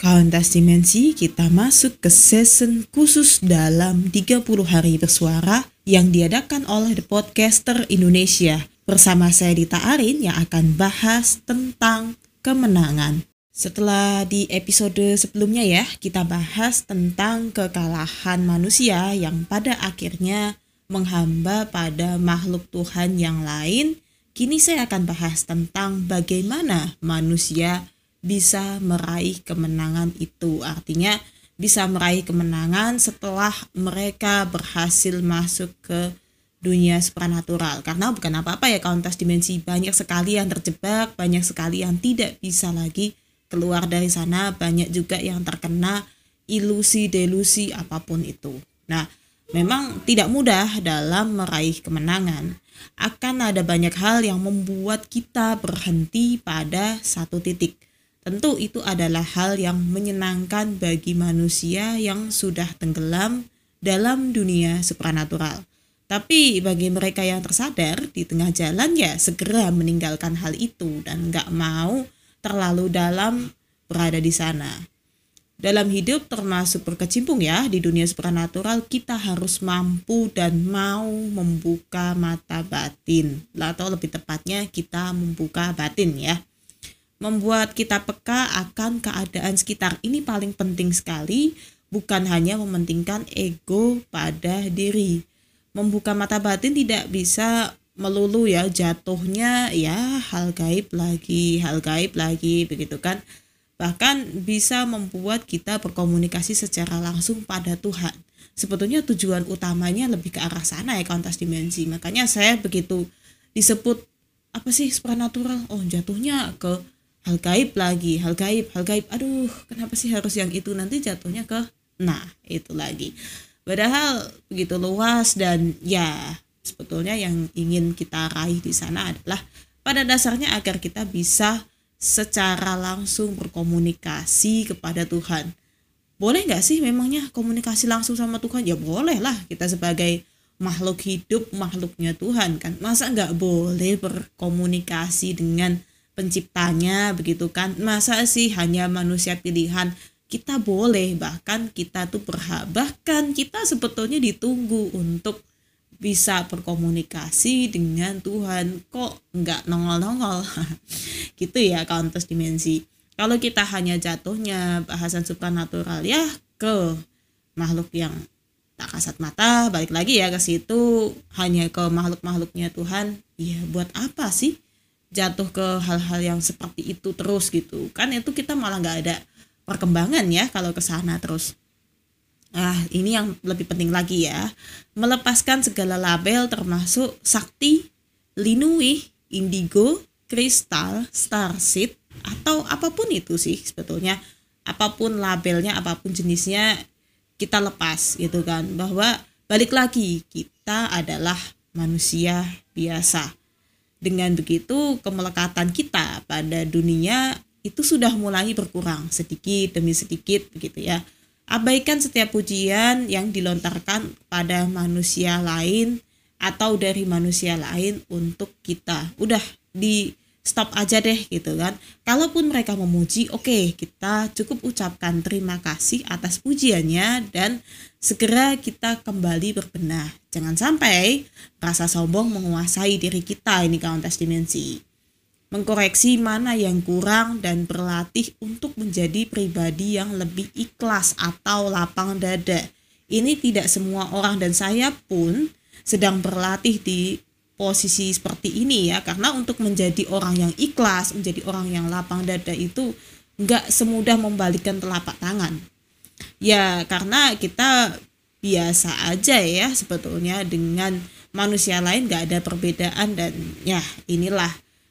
Kauntas Dimensi kita masuk ke season khusus dalam 30 hari bersuara yang diadakan oleh The Podcaster Indonesia bersama saya Dita Arin yang akan bahas tentang kemenangan. Setelah di episode sebelumnya ya, kita bahas tentang kekalahan manusia yang pada akhirnya menghamba pada makhluk Tuhan yang lain. Kini saya akan bahas tentang bagaimana manusia bisa meraih kemenangan itu. Artinya bisa meraih kemenangan setelah mereka berhasil masuk ke dunia supranatural. Karena bukan apa-apa ya kauntas dimensi banyak sekali yang terjebak, banyak sekali yang tidak bisa lagi keluar dari sana, banyak juga yang terkena ilusi delusi apa pun itu. Nah, memang tidak mudah dalam meraih kemenangan. Akan ada banyak hal yang membuat kita berhenti pada satu titik Tentu itu adalah hal yang menyenangkan bagi manusia yang sudah tenggelam dalam dunia supranatural. Tapi bagi mereka yang tersadar di tengah jalan ya segera meninggalkan hal itu dan nggak mau terlalu dalam berada di sana. Dalam hidup termasuk berkecimpung ya di dunia supranatural kita harus mampu dan mau membuka mata batin atau lebih tepatnya kita membuka batin ya membuat kita peka akan keadaan sekitar. Ini paling penting sekali, bukan hanya mementingkan ego pada diri. Membuka mata batin tidak bisa melulu ya jatuhnya ya hal gaib lagi, hal gaib lagi begitu kan. Bahkan bisa membuat kita berkomunikasi secara langsung pada Tuhan. Sebetulnya tujuan utamanya lebih ke arah sana ya kontas dimensi. Makanya saya begitu disebut apa sih supernatural? Oh, jatuhnya ke hal gaib lagi hal gaib hal gaib. Aduh kenapa sih harus yang itu? Nanti jatuhnya ke nah itu lagi. Padahal begitu luas dan ya sebetulnya yang ingin kita raih di sana adalah pada dasarnya agar kita bisa secara langsung berkomunikasi kepada Tuhan. Boleh nggak sih memangnya komunikasi langsung sama Tuhan? Ya boleh lah kita sebagai makhluk hidup makhluknya Tuhan kan. Masa nggak boleh berkomunikasi dengan penciptanya begitu kan? Masa sih hanya manusia pilihan? Kita boleh bahkan kita tuh berhak. Bahkan kita sebetulnya ditunggu untuk bisa berkomunikasi dengan Tuhan. Kok nggak nongol-nongol? Gitu ya counter dimensi. Kalau kita hanya jatuhnya bahasan supernatural ya ke makhluk yang tak kasat mata balik lagi ya ke situ. Hanya ke makhluk-makhluknya Tuhan. Ya buat apa sih jatuh ke hal-hal yang seperti itu terus gitu. Kan itu kita malah nggak ada perkembangan ya kalau ke sana terus. Nah ini yang lebih penting lagi ya. Melepaskan segala label termasuk sakti linui indigo kristal starseed atau apa pun itu sih sebetulnya. Apa pun labelnya apa pun jenisnya kita lepas gitu kan. Bahwa balik lagi kita adalah manusia biasa dengan begitu, kemelekatan kita pada dunia itu sudah mulai berkurang sedikit demi sedikit begitu ya. Abaikan setiap pujian yang dilontarkan pada manusia lain atau dari manusia lain untuk kita. Udah di stop aja deh gitu kan. Kalaupun mereka memuji, oke okay, kita cukup ucapkan terima kasih atas pujiannya dan segera kita kembali berbenah. Jangan sampai rasa sombong menguasai diri kita ini kauntas dimensi. Mengkoreksi mana yang kurang dan berlatih untuk menjadi pribadi yang lebih ikhlas atau lapang dada. Ini tidak semua orang dan saya pun sedang berlatih di posisi seperti ini ya. Karena untuk menjadi orang yang ikhlas menjadi orang yang lapang dada itu nggak semudah membalikkan telapak tangan. Ya karena kita biasa aja ya sebetulnya dengan manusia lain nggak ada perbedaan dan ya inilah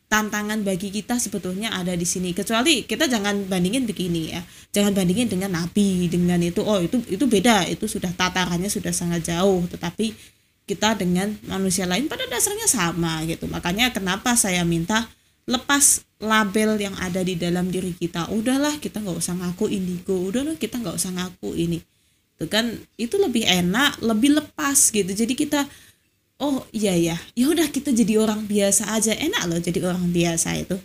tantangan bagi kita sebetulnya ada di sini. Kecuali kita jangan bandingin begini ya. Jangan bandingin dengan nabi dengan itu oh itu itu beda itu sudah tatarannya sudah sangat jauh. Tetapi kita dengan manusia lain pada dasarnya sama gitu. Makanya kenapa saya minta lepas label yang ada di dalam diri kita. Udahlah kita nggak usah ngaku indigo. Udahlah kita nggak usah ngaku ini. Itu kan itu lebih enak lebih lepas gitu. Jadi kita oh iya ya ya udah kita jadi orang biasa aja. Enak loh jadi orang biasa itu.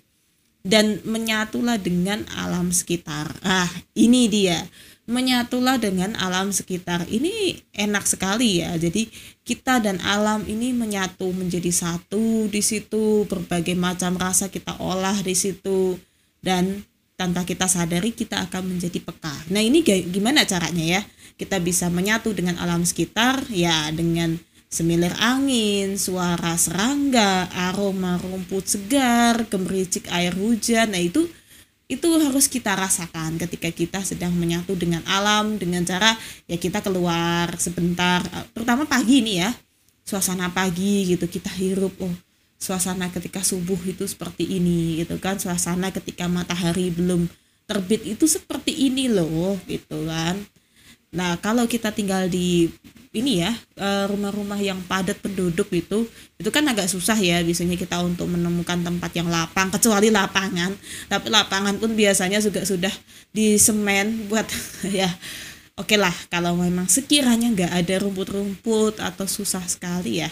Dan menyatulah dengan alam sekitar. Ah, ini dia. Menyatulah dengan alam sekitar. Ini enak sekali ya. Jadi kita dan alam ini menyatu menjadi satu di situ. Berbagai macam rasa kita olah di situ dan tanpa kita sadari kita akan menjadi peka. Nah, ini gimana caranya ya? Kita bisa menyatu dengan alam sekitar ya dengan semilir angin, suara serangga, aroma rumput segar, gemericik air hujan. Nah, itu itu harus kita rasakan ketika kita sedang menyatu dengan alam dengan cara ya kita keluar sebentar. Terutama pagi ini ya suasana pagi gitu kita hirup oh suasana ketika subuh itu seperti ini gitu kan suasana ketika matahari belum terbit itu seperti ini loh gitu kan. Nah kalau kita tinggal di ini ya eh, rumah-rumah yang padat penduduk itu itu kan agak susah ya biasanya kita untuk menemukan tempat yang lapang kecuali lapangan. Tapi lapangan pun biasanya juga sudah di semen buat ya oke okay lah kalau memang sekiranya nggak ada rumput-rumput atau susah sekali ya.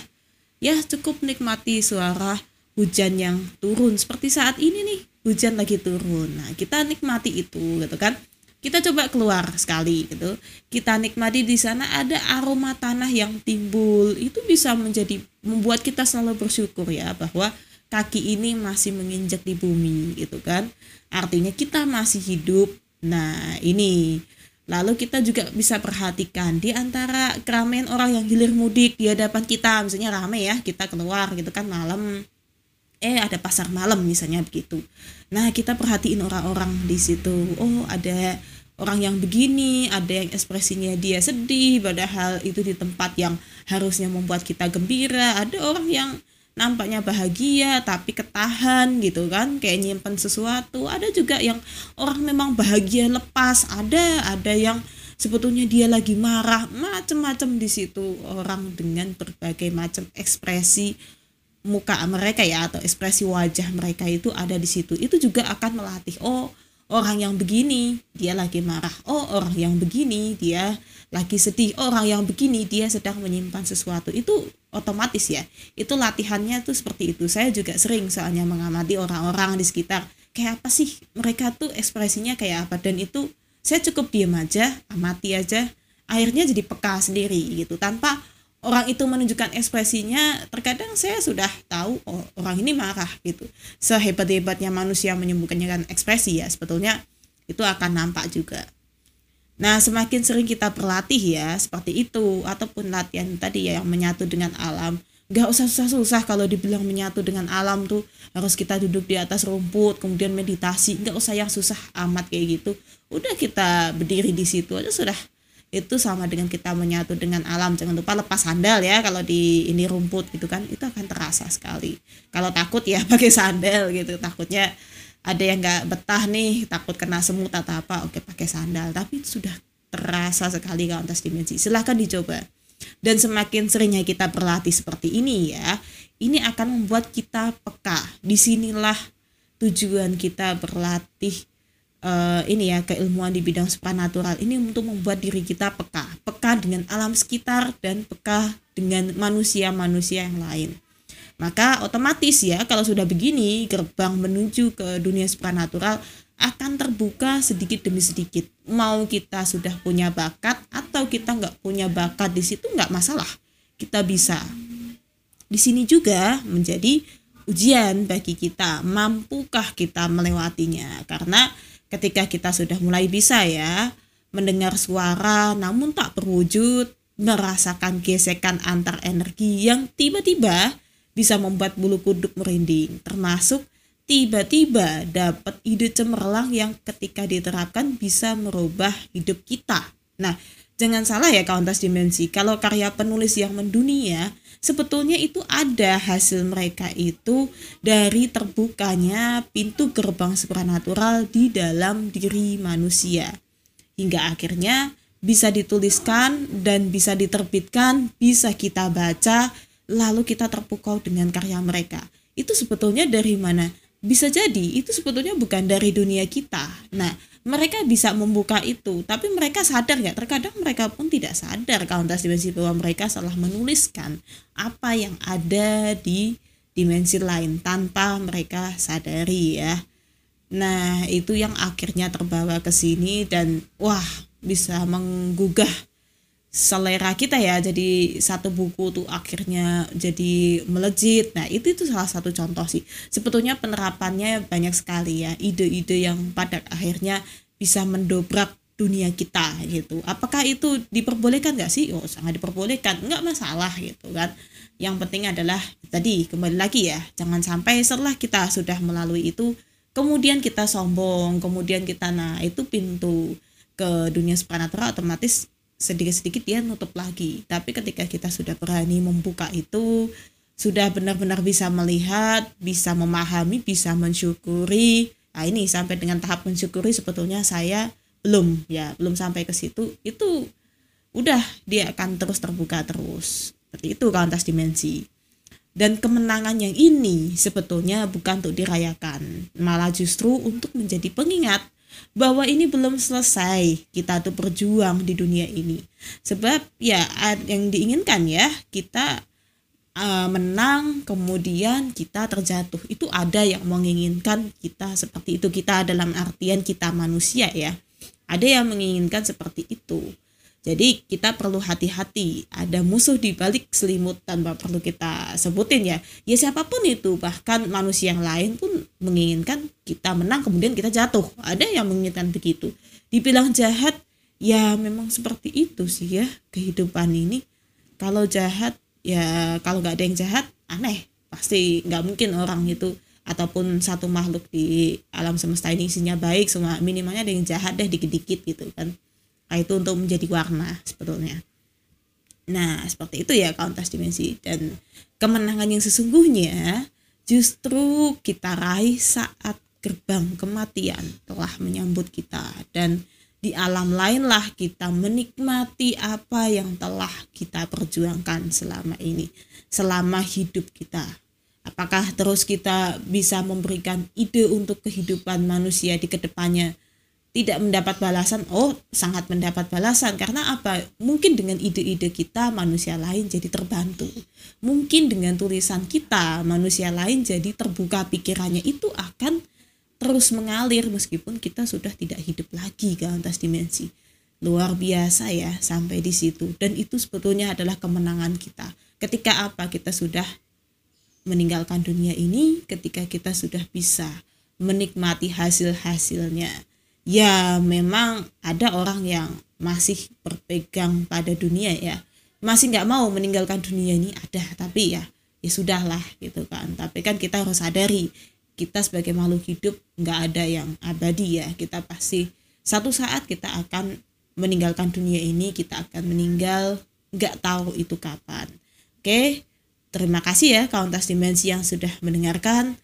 Ya cukup nikmati suara hujan yang turun. Seperti saat ini nih hujan lagi turun. Nah kita nikmati itu gitu kan kita coba keluar sekali gitu. Kita nikmati di sana ada aroma tanah yang timbul. Itu bisa menjadi membuat kita selalu bersyukur ya bahwa kaki ini masih menginjak di bumi gitu kan. Artinya kita masih hidup. Nah ini. Lalu kita juga bisa perhatikan di antara keramaian orang yang hilir mudik di hadapan kita. Misalnya ramai ya kita keluar gitu kan malam eh ada pasar malam misalnya begitu nah kita perhatiin orang-orang di situ oh ada orang yang begini, ada yang ekspresinya dia sedih, padahal itu di tempat yang harusnya membuat kita gembira. Ada orang yang nampaknya bahagia tapi ketahan gitu kan, kayak nyimpen sesuatu. Ada juga yang orang memang bahagia lepas, ada ada yang sebetulnya dia lagi marah, macam-macam di situ orang dengan berbagai macam ekspresi muka mereka ya atau ekspresi wajah mereka itu ada di situ. Itu juga akan melatih oh orang yang begini dia lagi marah oh orang yang begini dia lagi sedih orang yang begini dia sedang menyimpan sesuatu. Itu otomatis ya itu latihannya tuh seperti itu. Saya juga sering soalnya mengamati orang-orang di sekitar kayak apa sih mereka tuh ekspresinya kayak apa? Dan itu saya cukup diam aja amati aja akhirnya jadi peka sendiri gitu. Tanpa orang itu menunjukkan ekspresinya terkadang saya sudah tahu oh, orang ini marah gitu. Sehebat-hebatnya manusia menyembunyikan ekspresi ya sebetulnya itu akan nampak juga. Nah semakin sering kita berlatih ya seperti itu ataupun latihan tadi ya yang menyatu dengan alam. Gak usah susah-susah kalau dibilang menyatu dengan alam tuh harus kita duduk di atas rumput kemudian meditasi gak usah yang susah amat kayak gitu. Udah kita berdiri di situ aja sudah itu sama dengan kita menyatu dengan alam. Jangan lupa lepas sandal ya kalau di ini rumput gitu kan itu akan terasa sekali. Kalau takut ya pakai sandal gitu. Takutnya ada yang nggak betah nih takut kena semut atau apa oke pakai sandal. Tapi sudah terasa sekali kalau atas dimensi. Silahkan dicoba. Dan semakin seringnya kita berlatih seperti ini ya ini akan membuat kita peka. Di sinilah tujuan kita berlatih uh, ini ya keilmuan di bidang supranatural ini untuk membuat diri kita peka, peka dengan alam sekitar dan peka dengan manusia-manusia yang lain. Maka otomatis ya kalau sudah begini gerbang menuju ke dunia supranatural akan terbuka sedikit demi sedikit. Mau kita sudah punya bakat atau kita nggak punya bakat di situ nggak masalah. Kita bisa. Di sini juga menjadi ujian bagi kita. Mampukah kita melewatinya? Karena ketika kita sudah mulai bisa ya mendengar suara namun tak berwujud, merasakan gesekan antar energi yang tiba-tiba bisa membuat bulu kuduk merinding, termasuk tiba-tiba dapat ide cemerlang yang ketika diterapkan bisa merubah hidup kita. Nah, jangan salah ya kauntas dimensi, kalau karya penulis yang mendunia sebetulnya itu ada hasil mereka itu dari terbukanya pintu gerbang supranatural di dalam diri manusia. Hingga akhirnya bisa dituliskan dan bisa diterbitkan, bisa kita baca, lalu kita terpukau dengan karya mereka. Itu sebetulnya dari mana? Bisa jadi itu sebetulnya bukan dari dunia kita. Nah, mereka bisa membuka itu tapi mereka sadar ya terkadang mereka pun tidak sadar kauntas dimensi bahwa mereka salah menuliskan apa yang ada di dimensi lain tanpa mereka sadari ya. Nah, itu yang akhirnya terbawa ke sini dan wah, bisa menggugah selera kita ya. Jadi satu buku tuh akhirnya jadi melejit. Nah, itu itu salah satu contoh sih. Sebetulnya penerapannya banyak sekali ya, ide-ide yang pada akhirnya bisa mendobrak dunia kita gitu. Apakah itu diperbolehkan nggak sih? Oh, sangat diperbolehkan. Nggak masalah gitu kan. Yang penting adalah tadi kembali lagi ya, jangan sampai setelah kita sudah melalui itu kemudian kita sombong kemudian kita nah itu pintu ke dunia supernatural otomatis sedikit-sedikit dia nutup lagi. Tapi ketika kita sudah berani membuka itu sudah benar-benar bisa melihat bisa memahami bisa mensyukuri. Nah ini sampai dengan tahap mensyukuri sebetulnya saya belum ya belum sampai ke situ. Itu udah dia akan terus terbuka terus. Seperti itu kantas dimensi. Dan kemenangan yang ini sebetulnya bukan untuk dirayakan, malah justru untuk menjadi pengingat bahwa ini belum selesai kita tuh berjuang di dunia ini. Sebab ya yang diinginkan ya kita uh, menang kemudian kita terjatuh. Itu ada yang menginginkan kita seperti itu. Kita dalam artian kita manusia ya. Ada yang menginginkan seperti itu. Jadi kita perlu hati-hati. Ada musuh di balik selimut tanpa perlu kita sebutin ya. Ya siapa pun itu, bahkan manusia yang lain pun menginginkan kita menang kemudian kita jatuh. Ada yang menginginkan begitu. Dibilang jahat, ya memang seperti itu sih ya kehidupan ini. Kalau jahat, ya kalau nggak ada yang jahat, aneh. Pasti nggak mungkin orang itu ataupun satu makhluk di alam semesta ini isinya baik semua minimalnya ada yang jahat deh dikit-dikit gitu kan Nah, itu untuk menjadi warna sebetulnya. Nah, seperti itu ya kauntas dimensi dan kemenangan yang sesungguhnya justru kita raih saat gerbang kematian telah menyambut kita dan di alam lainlah kita menikmati apa yang telah kita perjuangkan selama ini, selama hidup kita. Apakah terus kita bisa memberikan ide untuk kehidupan manusia di ke depannya tidak mendapat balasan oh sangat mendapat balasan. Karena apa? Mungkin dengan ide-ide kita manusia lain jadi terbantu. Mungkin dengan tulisan kita manusia lain jadi terbuka pikirannya. Itu akan terus mengalir meskipun kita sudah tidak hidup lagi ke atas dimensi. Luar biasa ya sampai di situ. Dan itu sebetulnya adalah kemenangan kita. Ketika apa? Kita sudah meninggalkan dunia ini ketika kita sudah bisa menikmati hasil-hasilnya ya memang ada orang yang masih berpegang pada dunia ya. Masih nggak mau meninggalkan dunia ini ada. Tapi ya ya sudahlah gitu kan. Tapi kan kita harus sadari kita sebagai makhluk hidup nggak ada yang abadi ya. Kita pasti satu saat kita akan meninggalkan dunia ini kita akan meninggal nggak tahu itu kapan. Oke terima kasih ya kauntas dimensi yang sudah mendengarkan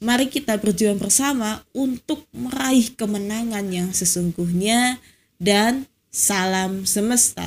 Mari kita berjuang bersama untuk meraih kemenangan yang sesungguhnya dan salam semesta.